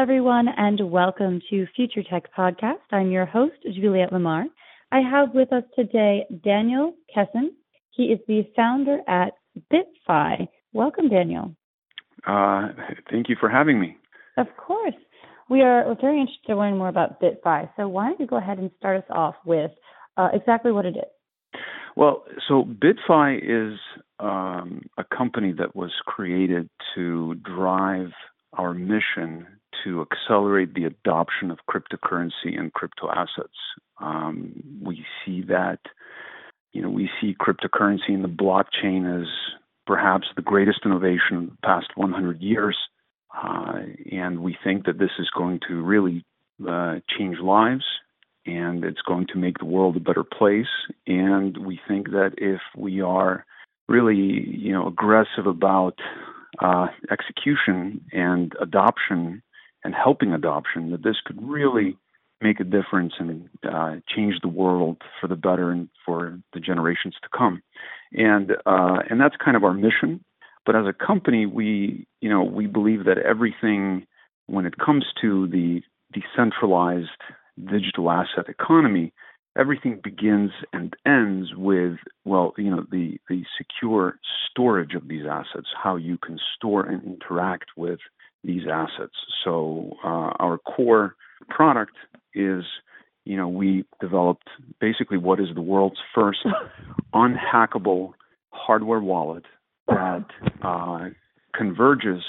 Everyone, and welcome to Future Tech Podcast. I'm your host, Juliette Lamar. I have with us today Daniel Khesin. He is the founder at BitFi. Welcome, Daniel. Uh, thank you for having me. Of course. We are very interested to learn more about BitFi. So, why don't you go ahead and start us off with uh, exactly what it is? Well, so BitFi is um, a company that was created to drive our mission to accelerate the adoption of cryptocurrency and crypto assets. Um, we see that, you know, we see cryptocurrency and the blockchain as perhaps the greatest innovation of the past 100 years. Uh, and we think that this is going to really uh, change lives and it's going to make the world a better place. And we think that if we are really, you know, aggressive about uh, execution and adoption and helping adoption, that this could really make a difference and uh, change the world for the better and for the generations to come. And uh, and that's kind of our mission. But as a company, we you know we believe that everything when it comes to the decentralized digital asset economy, everything begins and ends with well you know the the secure storage of these assets how you can store and interact with these assets so uh, our core product is you know we developed basically what is the world's first unhackable hardware wallet that uh, converges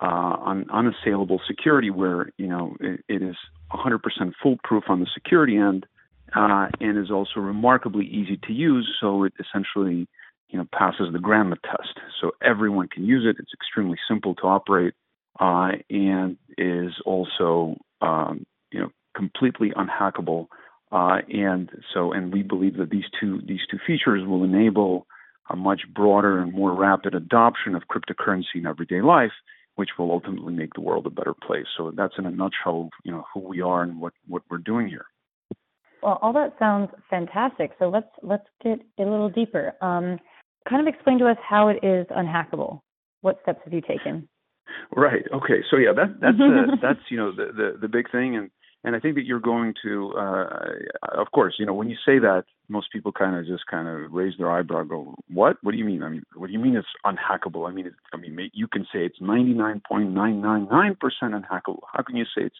uh, on unassailable security where you know it, it is 100% foolproof on the security end uh, and is also remarkably easy to use. So it essentially, you know, passes the grandma test. So everyone can use it. It's extremely simple to operate, uh, and is also, um, you know, completely unhackable. Uh, and so, and we believe that these two these two features will enable a much broader and more rapid adoption of cryptocurrency in everyday life, which will ultimately make the world a better place. So that's in a nutshell, you know, who we are and what what we're doing here. Well, all that sounds fantastic. So let's let's get a little deeper. Um, kind of explain to us how it is unhackable. What steps have you taken? Right. Okay. So yeah, that that's uh, that's you know the, the the big thing, and and I think that you're going to, uh, of course, you know, when you say that, most people kind of just kind of raise their eyebrow, go, "What? What do you mean? I mean, what do you mean it's unhackable? I mean, it, I mean, you can say it's 99.999% unhackable. How can you say it's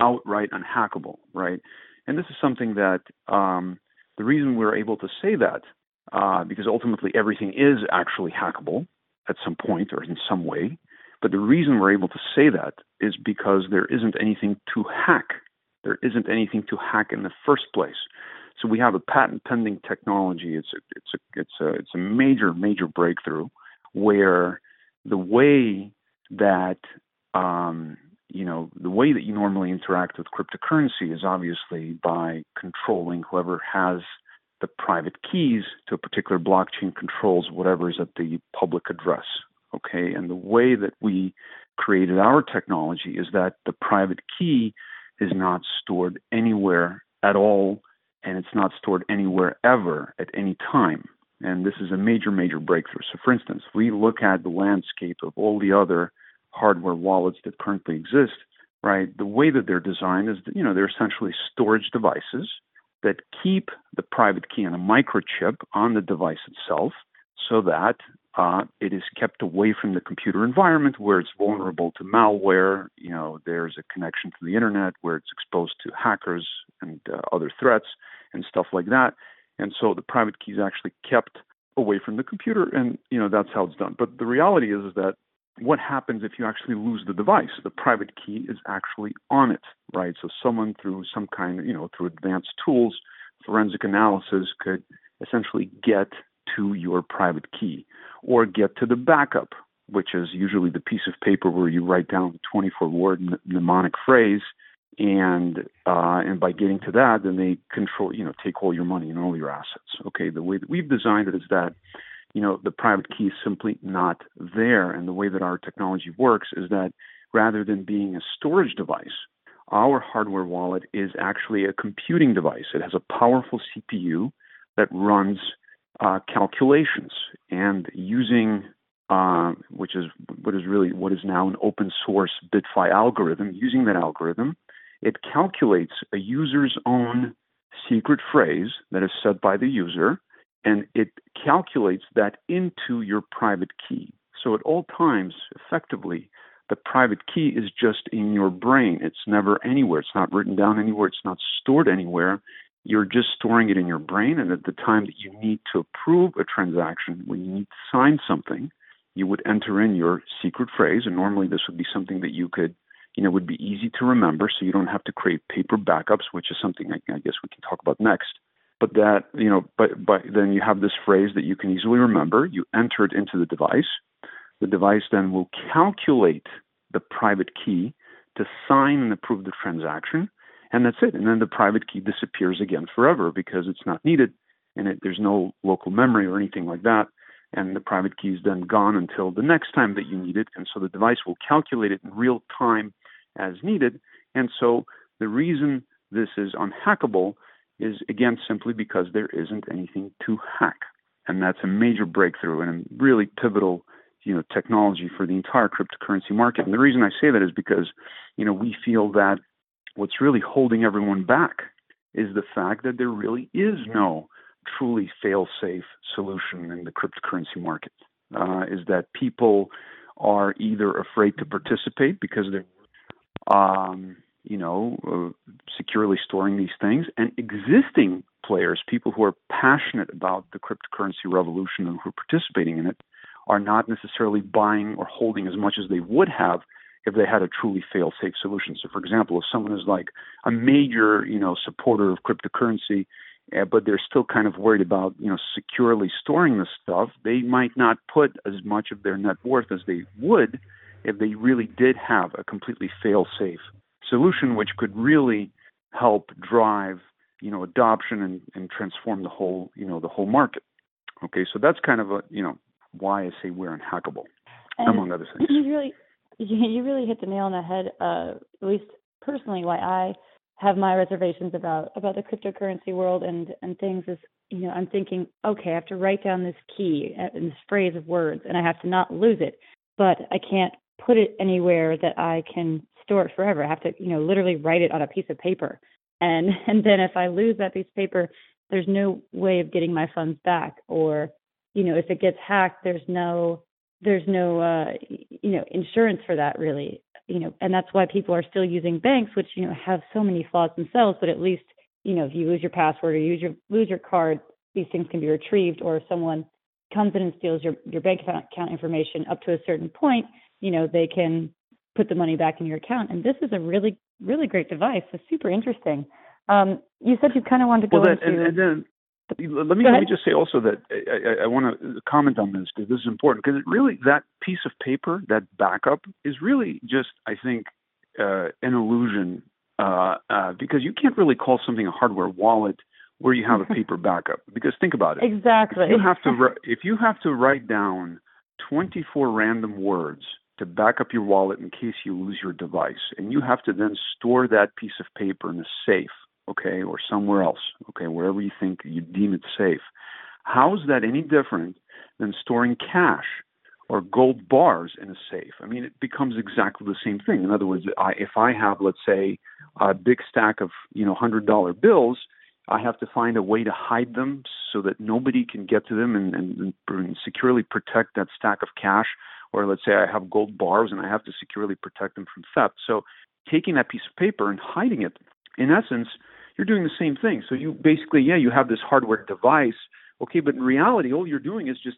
outright unhackable, right? And this is something that um, the reason we're able to say that, uh, because ultimately everything is actually hackable at some point or in some way. But the reason we're able to say that is because there isn't anything to hack. There isn't anything to hack in the first place. So we have a patent pending technology. It's a, it's a, it's a, it's a major, major breakthrough where the way that um, you know, the way that you normally interact with cryptocurrency is obviously by controlling whoever has the private keys to a particular blockchain controls whatever is at the public address. Okay, and the way that we created our technology is that the private key is not stored anywhere at all, and it's not stored anywhere ever at any time. And this is a major, major breakthrough. So, for instance, we look at the landscape of all the other hardware wallets that currently exist, right? The way that they're designed is that, you know, they're essentially storage devices that keep the private key on a microchip on the device itself so that uh, it is kept away from the computer environment where it's vulnerable to malware. You know, there's a connection to the internet where it's exposed to hackers and uh, other threats and stuff like that. And so the private key is actually kept away from the computer, and you know that's how it's done. But the reality is, is that what happens if you actually lose the device? The private key is actually on it, right? So someone through some kind of, you know, through advanced tools, forensic analysis could essentially get to your private key or get to the backup, which is usually the piece of paper where you write down the 24 word mnemonic phrase and uh, and by getting to that, then they control, you know, take all your money and all your assets. Okay, the way that we've designed it is that, you know, the private key is simply not there, and the way that our technology works is that rather than being a storage device, our hardware wallet is actually a computing device. It has a powerful CPU that runs uh, calculations, and using uh, which is what is really what is now an open source BitFi algorithm. Using that algorithm, it calculates a user's own secret phrase that is set by the user, and it calculates that into your private key. So at all times, effectively, the private key is just in your brain. It's never anywhere. It's not written down anywhere. It's not stored anywhere. You're just storing it in your brain. And at the time that you need to approve a transaction, when you need to sign something, you would enter in your secret phrase. And normally this would be something that you could you know, would be easy to remember so you don't have to create paper backups, which is something I, I guess we can talk about next. But that, you know, but, but then you have this phrase that you can easily remember. You enter it into the device. The device then will calculate the private key to sign and approve the transaction. And that's it. And then the private key disappears again forever because it's not needed and it, there's no local memory or anything like that. And the private key is then gone until the next time that you need it. And so the device will calculate it in real time as needed. And so the reason this is unhackable is again simply because there isn't anything to hack. And that's a major breakthrough and a really pivotal, you know, technology for the entire cryptocurrency market. And the reason I say that is because, you know, we feel that what's really holding everyone back is the fact that there really is no truly fail-safe solution in the cryptocurrency market. Uh, is that people are either afraid to participate because they're um, you know, uh, securely storing these things, and existing players, people who are passionate about the cryptocurrency revolution and who are participating in it, are not necessarily buying or holding as much as they would have if they had a truly fail-safe solution. So, for example, if someone is like a major, you know, supporter of cryptocurrency, uh, but they're still kind of worried about, you know, securely storing this stuff, they might not put as much of their net worth as they would if they really did have a completely fail-safe solution, which could really help drive, you know, adoption and, and transform the whole, you know, the whole market. Okay, so that's kind of a, you know, why I say we're unhackable, and among other things. You really, you really hit the nail on the head. Uh, at least personally, why I have my reservations about about the cryptocurrency world and and things is you know I'm thinking okay I have to write down this key and uh, this phrase of words and I have to not lose it but I can't put it anywhere that I can store it forever. I have to, you know, literally write it on a piece of paper. And and then if I lose that piece of paper, there's no way of getting my funds back. Or, you know, if it gets hacked, there's no there's no uh you know, insurance for that really. You know, and that's why people are still using banks, which, you know, have so many flaws themselves, but at least, you know, if you lose your password or use your lose your card, these things can be retrieved or if someone comes in and steals your, your bank account information up to a certain point, you know, they can put the money back in your account. And this is a really, really great device. It's super interesting. Um, you said you kind of wanted to go well, into. And, and then let me let me just say also that I, I, I want to comment on this because this is important because really that piece of paper, that backup, is really just I think uh, an illusion uh, uh, because you can't really call something a hardware wallet where you have a paper backup because think about it exactly if you have to if you have to write down 24 random words to back up your wallet in case you lose your device. And you have to then store that piece of paper in a safe, okay, or somewhere else, okay, wherever you think you deem it safe. How is that any different than storing cash or gold bars in a safe? I mean, it becomes exactly the same thing. In other words, I, if I have, let's say, a big stack of, you know, $100 bills, I have to find a way to hide them so that nobody can get to them and, and, and securely protect that stack of cash or let's say I have gold bars and I have to securely protect them from theft. So taking that piece of paper and hiding it, in essence, you're doing the same thing. So you basically, yeah, you have this hardware device, okay, but in reality, all you're doing is just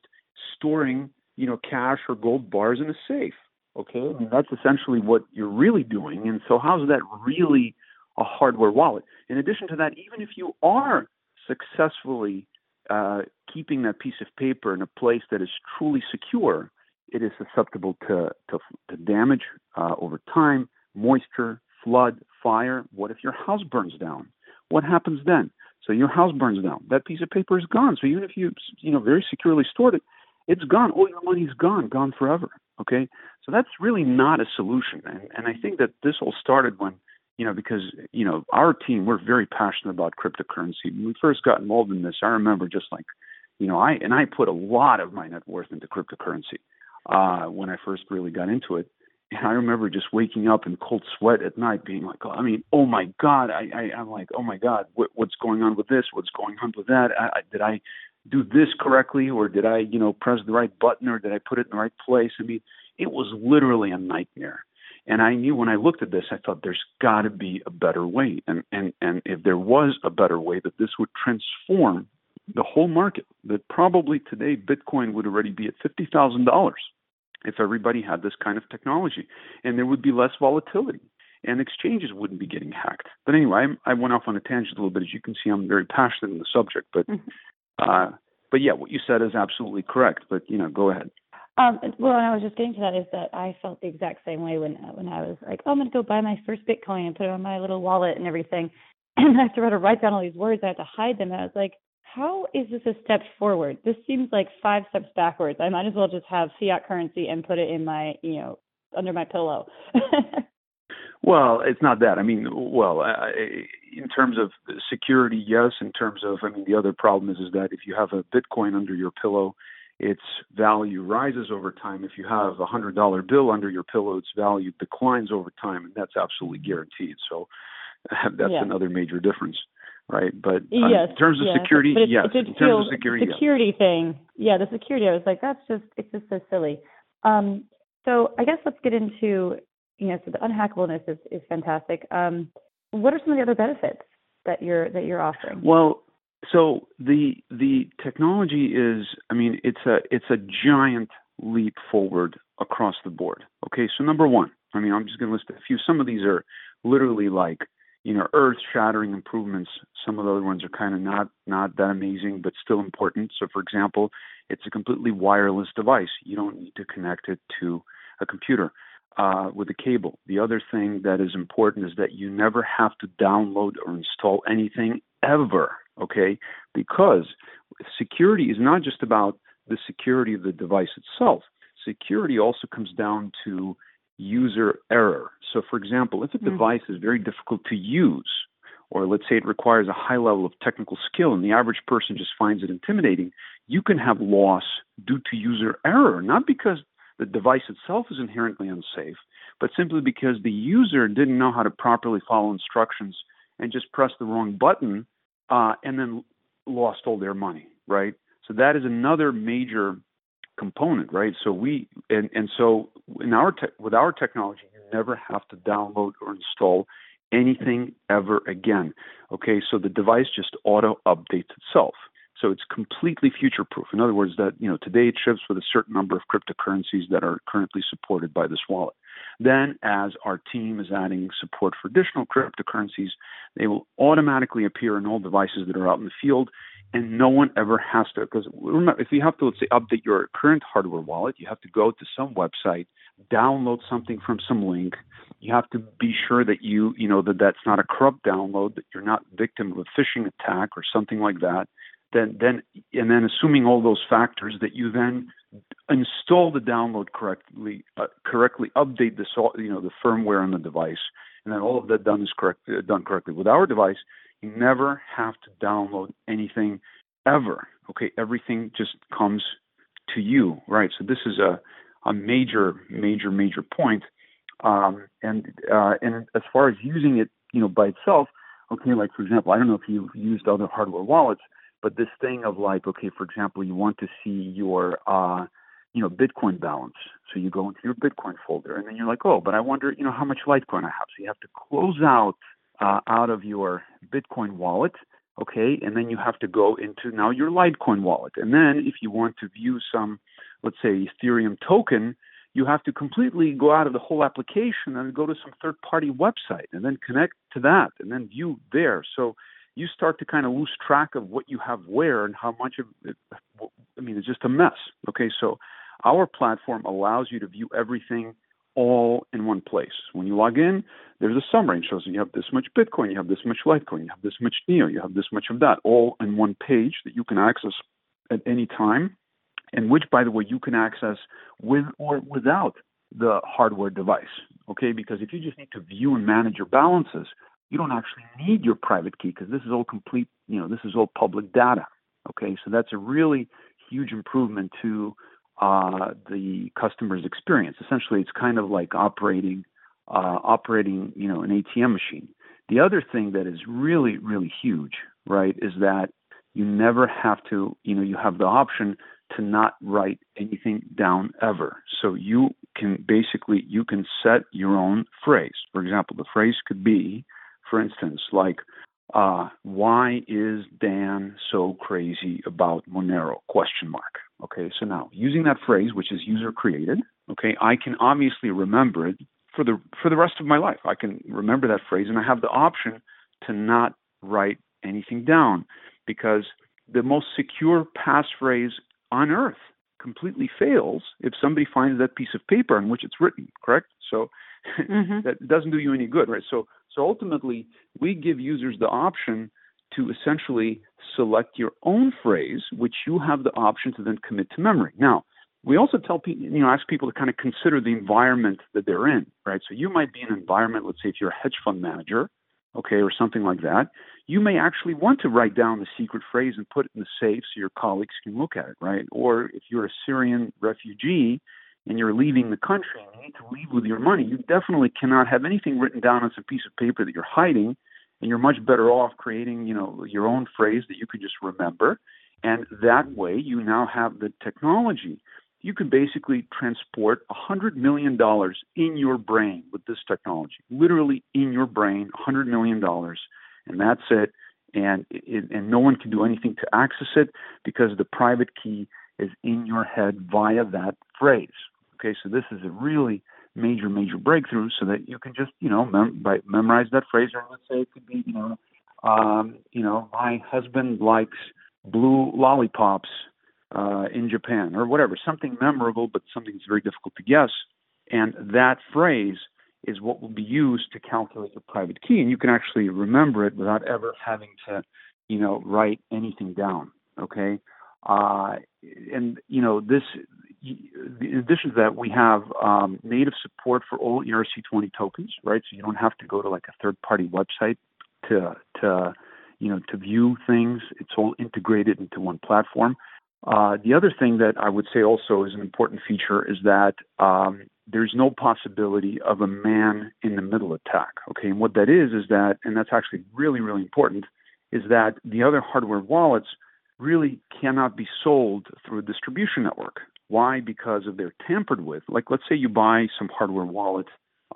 storing, you know, cash or gold bars in a safe. Okay, that's essentially what you're really doing. And so, how's that really a hardware wallet? In addition to that, even if you are successfully uh, keeping that piece of paper in a place that is truly secure, it is susceptible to, to, to damage uh, over time, moisture, flood, fire? What if your house burns down? What happens then? So your house burns down. That piece of paper is gone. So even if you you know very securely stored it, it's gone. All your money's gone, gone forever. Okay, so that's really not a solution. And and I think that this all started when you know because you know our team we're very passionate about cryptocurrency. When we first got involved in this, I remember just like you know I and I put a lot of my net worth into cryptocurrency uh, when I first really got into it. And I remember just waking up in cold sweat at night, being like, oh, I mean, oh my God, I, I I'm like, oh my God, what, what's going on with this? What's going on with that? I, I, did I do this correctly, or did I, you know, press the right button, or did I put it in the right place? I mean, it was literally a nightmare. And I knew when I looked at this, I thought there's got to be a better way. And and and if there was a better way, that this would transform the whole market. That probably today Bitcoin would already be at fifty thousand dollars if everybody had this kind of technology, and there would be less volatility, and exchanges wouldn't be getting hacked. But anyway, I, I went off on a tangent a little bit. As you can see, I'm very passionate in the subject, but mm-hmm. uh, but yeah, what you said is absolutely correct. But you know, go ahead. Um, well, and I was just getting to that is that I felt the exact same way when when I was like, oh, I'm going to go buy my first Bitcoin and put it on my little wallet and everything, and I started to write down all these words. I had to hide them. And I was like, how is this a step forward? This seems like five steps backwards. I might as well just have fiat currency and put it in my, you know, under my pillow. well, it's not that. I mean, well, uh, in terms of security, yes. In terms of, I mean, the other problem is is that if you have a Bitcoin under your pillow, its value rises over time. If you have a hundred dollar bill under your pillow, its value declines over time, and that's absolutely guaranteed. So that's yeah. another major difference right? But yes, in terms of yes. security, but it, yes. It in terms of security, security yes. thing, yeah, the security. I was like, that's just it's just so silly. Um, so I guess let's get into you know, so the unhackableness is is fantastic. Um, what are some of the other benefits that you're that you're offering? Well, so the the technology is, I mean, it's a it's a giant leap forward across the board. Okay, so number one, I mean, I'm just going to list a few. Some of these are literally like you know, earth-shattering improvements. Some of the other ones are kind of not not that amazing, but still important. So, for example, it's a completely wireless device. You don't need to connect it to a computer uh, with a cable. The other thing that is important is that you never have to download or install anything ever. Okay, because security is not just about the security of the device itself. Security also comes down to user error. So, for example, if a mm-hmm. device is very difficult to use, or let's say it requires a high level of technical skill and the average person just finds it intimidating, you can have loss due to user error, not because the device itself is inherently unsafe, but simply because the user didn't know how to properly follow instructions and just pressed the wrong button uh, and then lost all their money, right? So that is another major component, right? So we and and so in our te- with our technology, you never have to download or install anything ever again. Okay, so the device just auto updates itself. So it's completely future proof. In other words, that you know today it ships with a certain number of cryptocurrencies that are currently supported by this wallet. Then, as our team is adding support for additional cryptocurrencies, they will automatically appear in all devices that are out in the field and no one ever has to because remember if you have to let's say update your current hardware wallet you have to go to some website download something from some link. You have to be sure that you you know that that's not a corrupt download that you're not victim of a phishing attack or something like that then then and then assuming all those factors that you then install the download correctly uh, correctly update the you know the firmware on the device and then all of that done is correct uh, done correctly with our device you never have to download anything ever. Okay, everything just comes to you, right? So this is a a major, major, major point. Um, and uh, and as far as using it, you know, by itself, okay, like for example, I don't know if you've used other hardware wallets, but this thing of like, okay, for example, you want to see your uh, you know, Bitcoin balance. So you go into your Bitcoin folder, and then you're like, oh, but I wonder, you know, how much Litecoin I have. So you have to close out uh, out of your Bitcoin wallet, okay, and then you have to go into now your Litecoin wallet. And then if you want to view some, let's say, Ethereum token, you have to completely go out of the whole application and go to some third party website and then connect to that and then view there. So you start to kind of lose track of what you have where and how much of it, I mean, it's just a mess. Okay, so our platform allows you to view everything all in one place. When you log in, there's a summary and shows you have this much Bitcoin, you have this much Litecoin, you have this much NEO, you have this much of that, all in one page that you can access at any time, and which, by the way, you can access with or without the hardware device. Okay, because if you just need to view and manage your balances, you don't actually need your private key because this is all complete, you know, this is all public data. Okay, so that's a really huge improvement to uh, the customer's experience. Essentially, it's kind of like operating uh, operating, you know, an ATM machine. The other thing that is really, really huge, right, is that you never have to, you know, you have the option to not write anything down ever. So you can basically you can set your own phrase. For example, the phrase could be, for instance, like uh, why is Dan so crazy about Monero? Question mark. Okay, so now using that phrase, which is user created, okay, I can obviously remember it for the for the rest of my life. I can remember that phrase, and I have the option to not write anything down because the most secure passphrase on earth completely fails if somebody finds that piece of paper on which it's written. Correct? So mm-hmm. that doesn't do you any good, right? So so ultimately, we give users the option to essentially select your own phrase, which you have the option to then commit to memory. Now, we also tell people, you know, ask people to kind of consider the environment that they're in, right? So you might be in an environment, let's say if you're a hedge fund manager, okay, or something like that, you may actually want to write down the secret phrase and put it in the safe so your colleagues can look at it, right? Or if you're a Syrian refugee and you're leaving the country and you need to leave with your money, you definitely cannot have anything written down on some piece of paper that you're hiding, and you're much better off creating, you know, your own phrase that you could just remember. And that way, you now have the technology. You can basically transport a $100 million in your brain with this technology, literally in your brain, a $100 million, and that's it. And, it, and no one can do anything to access it because the private key is in your head via that phrase. Okay, so this is a really major, major breakthrough so that you can just, you know, mem- by, memorize that phrase. Or let's say it could be, you know, um, you know, my husband likes blue lollipops uh, in Japan or whatever, something memorable, but something that's very difficult to guess. And that phrase is what will be used to calculate your private key, and you can actually remember it without ever having to, you know, write anything down. Okay, uh, and you know this in addition to that, we have um, native support for all ERC20 tokens, right? So you don't have to go to like a third-party website to to you know to view things. It's all integrated into one platform. Uh, the other thing that I would say also is an important feature is that um, there's no possibility of a man in the middle attack. Okay, and what that is is that, and that's actually really really important, is that the other hardware wallets really cannot be sold through a distribution network. Why? Because if they're tampered with, like let's say you buy some hardware wallet,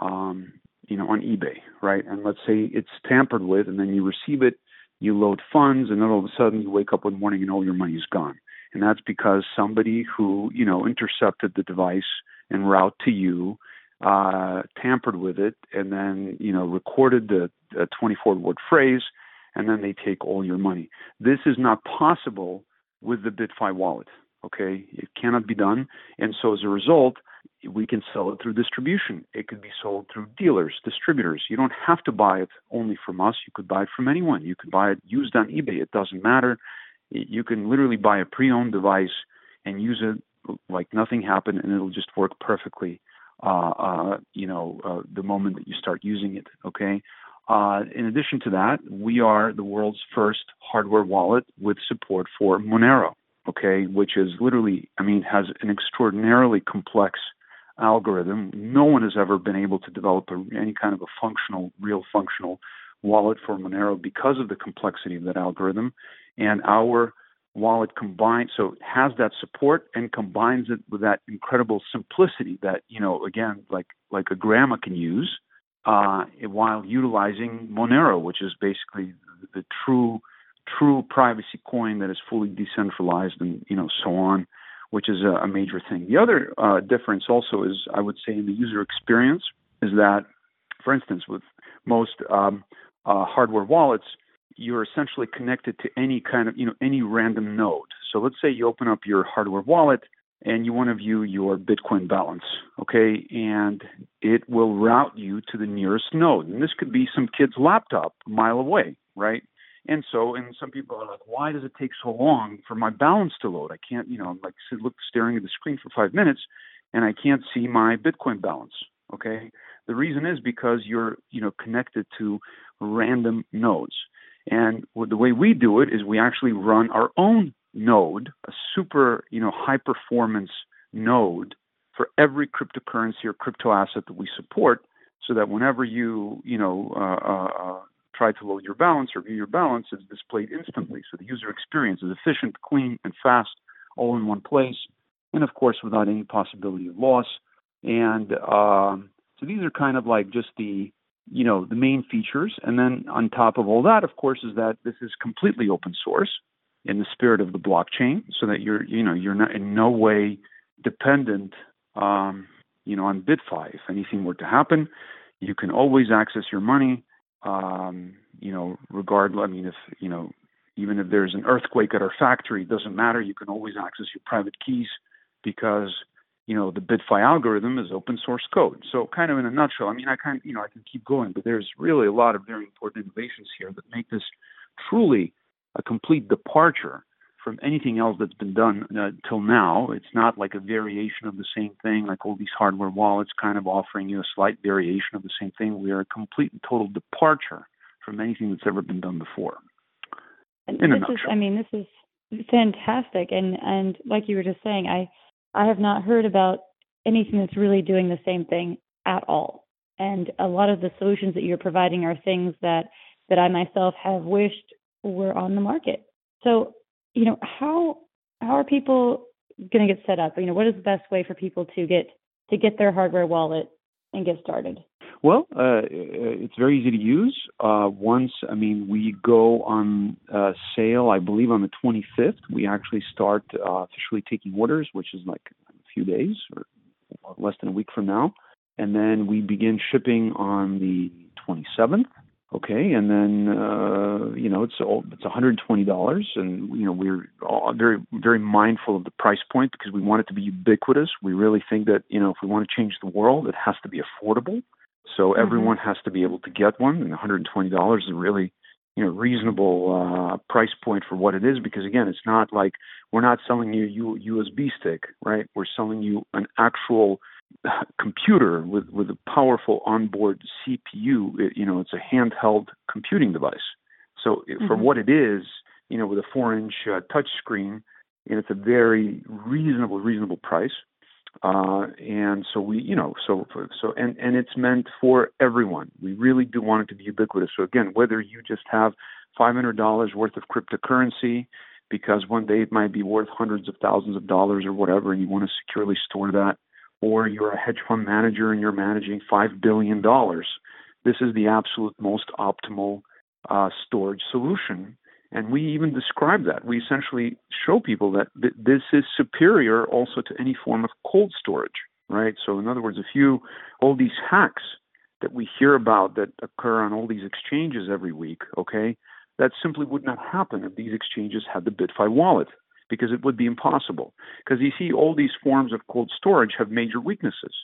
um, you know, on eBay, right? And let's say it's tampered with, and then you receive it, you load funds, and then all of a sudden you wake up one morning and all your money is gone. And that's because somebody who, you know, intercepted the device en route to you, uh, tampered with it, and then, you know, recorded the, the 24 word phrase, and then they take all your money. This is not possible with the BitFi wallet. Okay, it cannot be done, and so as a result, we can sell it through distribution. It could be sold through dealers, distributors. You don't have to buy it only from us. You could buy it from anyone. You could buy it used on eBay. It doesn't matter. You can literally buy a pre-owned device and use it like nothing happened, and it'll just work perfectly. Uh, uh, you know, uh, the moment that you start using it. Okay. Uh, in addition to that, we are the world's first hardware wallet with support for Monero okay, which is literally, I mean, has an extraordinarily complex algorithm. No one has ever been able to develop a, any kind of a functional, real functional wallet for Monero because of the complexity of that algorithm. And our wallet combines, so it has that support and combines it with that incredible simplicity that, you know, again, like like a grandma can use, uh, while utilizing Monero, which is basically the, the true true privacy coin that is fully decentralized and you know so on, which is a, a major thing. The other uh, difference also is, I would say, in the user experience, is that, for instance, with most um, uh, hardware wallets, you're essentially connected to any kind of you know any random node. So let's say you open up your hardware wallet and you want to view your Bitcoin balance, okay? And it will route you to the nearest node. And this could be some kid's laptop a mile away, right? And so, and some people are like, why does it take so long for my balance to load? I can't, you know, I'm like look staring at the screen for five minutes and I can't see my Bitcoin balance. Okay. The reason is because you're, you know, connected to random nodes. And the way we do it is we actually run our own node, a super, you know, high performance node for every cryptocurrency or crypto asset that we support so that whenever you, you know, uh, uh, uh try to load your balance or view your balance, is displayed instantly. So the user experience is efficient, clean, and fast, all in one place, and of course without any possibility of loss. And um, so these are kind of like just the you know the main features. And then on top of all that, of course, is that this is completely open source in the spirit of the blockchain, so that you're you know you're not in no way dependent um, you know on BitFi. If anything were to happen, you can always access your money um, you know, regardless, I mean, if, you know, even if there's an earthquake at our factory, it doesn't matter. You can always access your private keys because, you know, the BitFi algorithm is open source code. So kind of in a nutshell, I mean, I kind you know, I can keep going, but there's really a lot of very important innovations here that make this truly a complete departure from anything else that's been done uh, till now. It's not like a variation of the same thing, like all these hardware wallets kind of offering you a slight variation of the same thing. We are a complete and total departure from anything that's ever been done before. And this is, I mean, this is fantastic. And and like you were just saying, I I have not heard about anything that's really doing the same thing at all. And a lot of the solutions that you're providing are things that that I myself have wished were on the market. So you know, how how are people going to get set up? You know, what is the best way for people to get to get their hardware wallet and get started? Well, uh, it's very easy to use. Uh, once, I mean, we go on uh, sale, I believe, on the 25th. We actually start uh, officially taking orders, which is like a few days or less than a week from now. And then we begin shipping on the 27th. Okay, and then uh, you know it's all, it's $120, and you know we're all very very mindful of the price point because we want it to be ubiquitous. We really think that you know if we want to change the world, it has to be affordable. So mm-hmm. everyone has to be able to get one, and $120 is a really you know reasonable uh, price point for what it is because again, it's not like we're not selling you a USB stick, right? We're selling you an actual computer with with a powerful onboard CPU. It, you know, it's a handheld computing device. So mm-hmm. for what it is, you know, with a four-inch uh, touch screen, and it's a very reasonable reasonable price. Uh, and so we, you know, so so and and it's meant for everyone. We really do want it to be ubiquitous. So again, whether you just have five hundred dollars worth of cryptocurrency because one day it might be worth hundreds of thousands of dollars or whatever, and you want to securely store that, or you're a hedge fund manager and you're managing $5 billion, this is the absolute most optimal uh, storage solution. And we even describe that. We essentially show people that th- this is superior also to any form of cold storage, right? So, in other words, if you, all these hacks that we hear about that occur on all these exchanges every week, okay, that simply would not happen if these exchanges had the BitFi wallet because it would be impossible. Because you see, all these forms of cold storage have major weaknesses.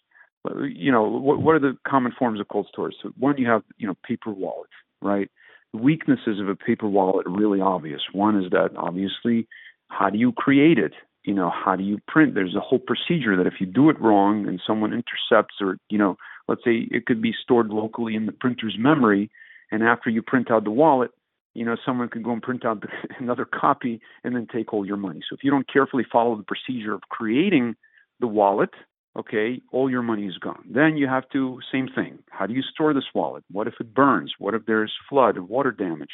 You know, what, what are the common forms of cold storage? So one, you have you know paper wallets, right? The weaknesses of a paper wallet are really obvious. One is that obviously, how do you create it? You know, how do you print? There's a whole procedure that if you do it wrong and someone intercepts, or you know, let's say it could be stored locally in the printer's memory, and after you print out the wallet, you know, someone could go and print out another copy and then take all your money. So if you don't carefully follow the procedure of creating the wallet, okay, all your money is gone. Then you have to, same thing. How do you store this wallet? What if it burns? What if there's flood or water damage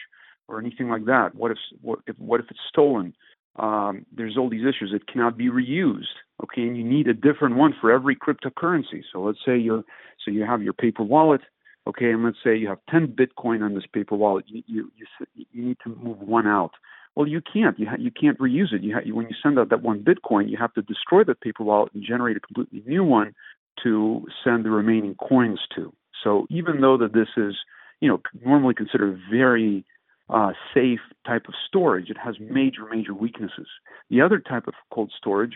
or anything like that? What if, what if, what if it's stolen? Um, there's all these issues. It cannot be reused. Okay, and you need a different one for every cryptocurrency. So let's say you so you have your paper wallet okay, and let's say you have 10 Bitcoin on this paper wallet, you you you, you need to move one out. Well, you can't. You ha- you can't reuse it. You, ha- you when you send out that one Bitcoin, you have to destroy that paper wallet and generate a completely new one to send the remaining coins to. So even though that this is you know normally considered very uh, safe type of storage, it has major major weaknesses. The other type of cold storage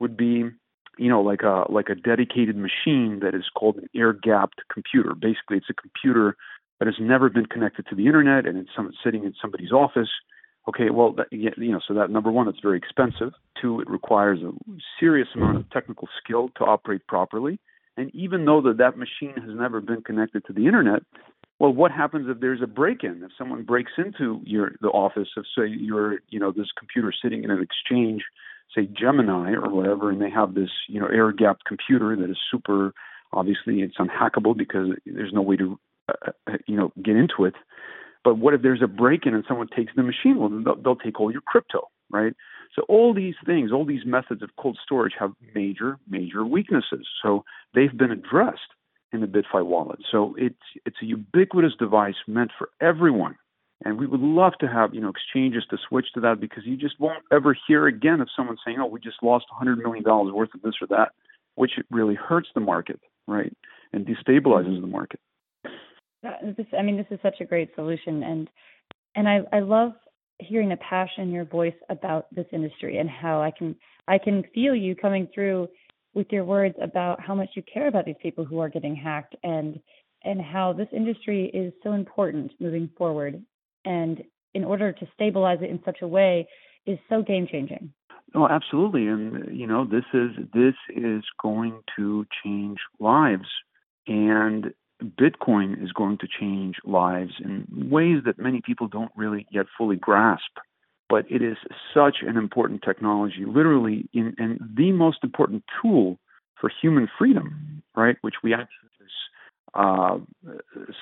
would be you know like a like a dedicated machine that is called an air gapped computer. Basically it's a computer that has never been connected to the internet and it's some, sitting in somebody's office. Okay well that, you know so that number one it's very expensive. Two it requires a serious amount of technical skill to operate properly. And even though that that machine has never been connected to the internet well what happens if there's a break-in? If someone breaks into your the office of say your you know this computer sitting in an exchange say Gemini or whatever, and they have this you know air gapped computer that is super. Obviously, it's unhackable because there's no way to uh, uh, you know get into it. But what if there's a break-in and someone takes the machine? Well, they'll, they'll take all your crypto, right? So all these things, all these methods of cold storage have major, major weaknesses. So they've been addressed in the BitFi wallet. So it's it's a ubiquitous device meant for everyone and we would love to have, you know, exchanges to switch to that because you just won't ever hear again of someone saying, "Oh, we just lost 100 million dollars worth of this or that," which really hurts the market, right, and destabilizes the market. This, I mean, this is such a great solution, and and I I love hearing the passion in your voice about this industry and how I can I can feel you coming through with your words about how much you care about these people who are getting hacked and and how this industry is so important moving forward and in order to stabilize it in such a way is so game changing. Oh, absolutely, and you know this is this is going to change lives, and Bitcoin is going to change lives in ways that many people don't really yet fully grasp. But it is such an important technology, literally, in, and the most important tool for human freedom, right? Which we actually uh,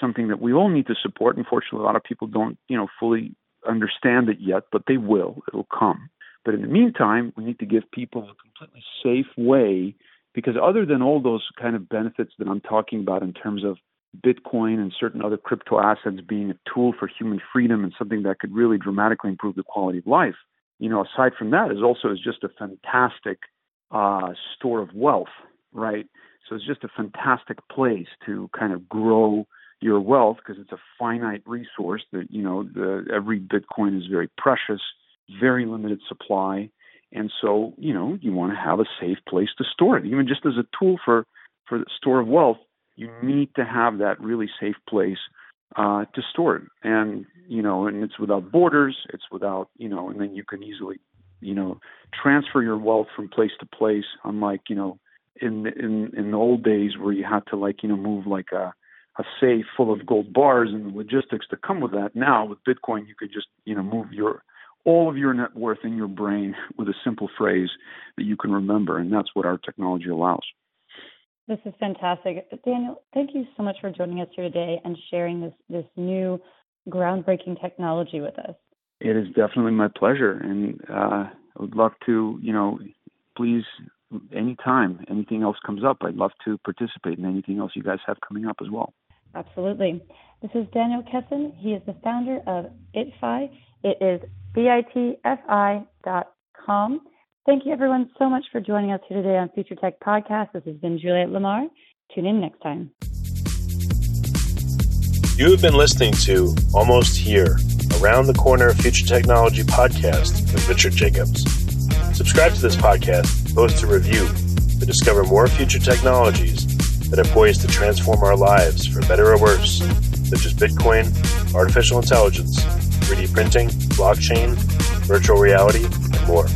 something that we all need to support. Unfortunately, a lot of people don't, you know, fully understand it yet, but they will. It'll come. But in the meantime, we need to give people a completely safe way because other than all those kind of benefits that I'm talking about in terms of Bitcoin and certain other crypto assets being a tool for human freedom and something that could really dramatically improve the quality of life, you know, aside from that, is also is just a fantastic uh, store of wealth, right? So it's just a fantastic place to kind of grow your wealth because it's a finite resource that you know the, every bitcoin is very precious very limited supply. And so you know you want to have a safe place to store it. Even just as a tool for for the store of wealth you need to have that really safe place uh, to store it. And you know and it's without borders it's without you know and then you can easily you know transfer your wealth from place to place unlike you know in in in the old days where you had to like you know move like a a safe full of gold bars and the logistics that come with that. Now with Bitcoin, you could just you know move your all of your net worth in your brain with a simple phrase that you can remember, and that's what our technology allows. This is fantastic, Daniel. Thank you so much for joining us here today and sharing this this new groundbreaking technology with us. It is definitely my pleasure, and uh, I would love to, you know, please anytime anything else comes up, I'd love to participate in anything else you guys have coming up as well. Absolutely. This is Daniel Khesin. He is the founder of BitFi. It is bitfi dot com. Thank you, everyone, so much for joining us here today on Future Tech Podcast. This has been Juliet Lamar. Tune in next time. You have been listening to Almost Here, Around the Corner Future Technology Podcast with Richard Jacobs. Subscribe to this podcast, post a review to discover more future technologies that are poised to transform our lives for better or worse, such as Bitcoin, artificial intelligence, 3D printing, blockchain, virtual reality, and more.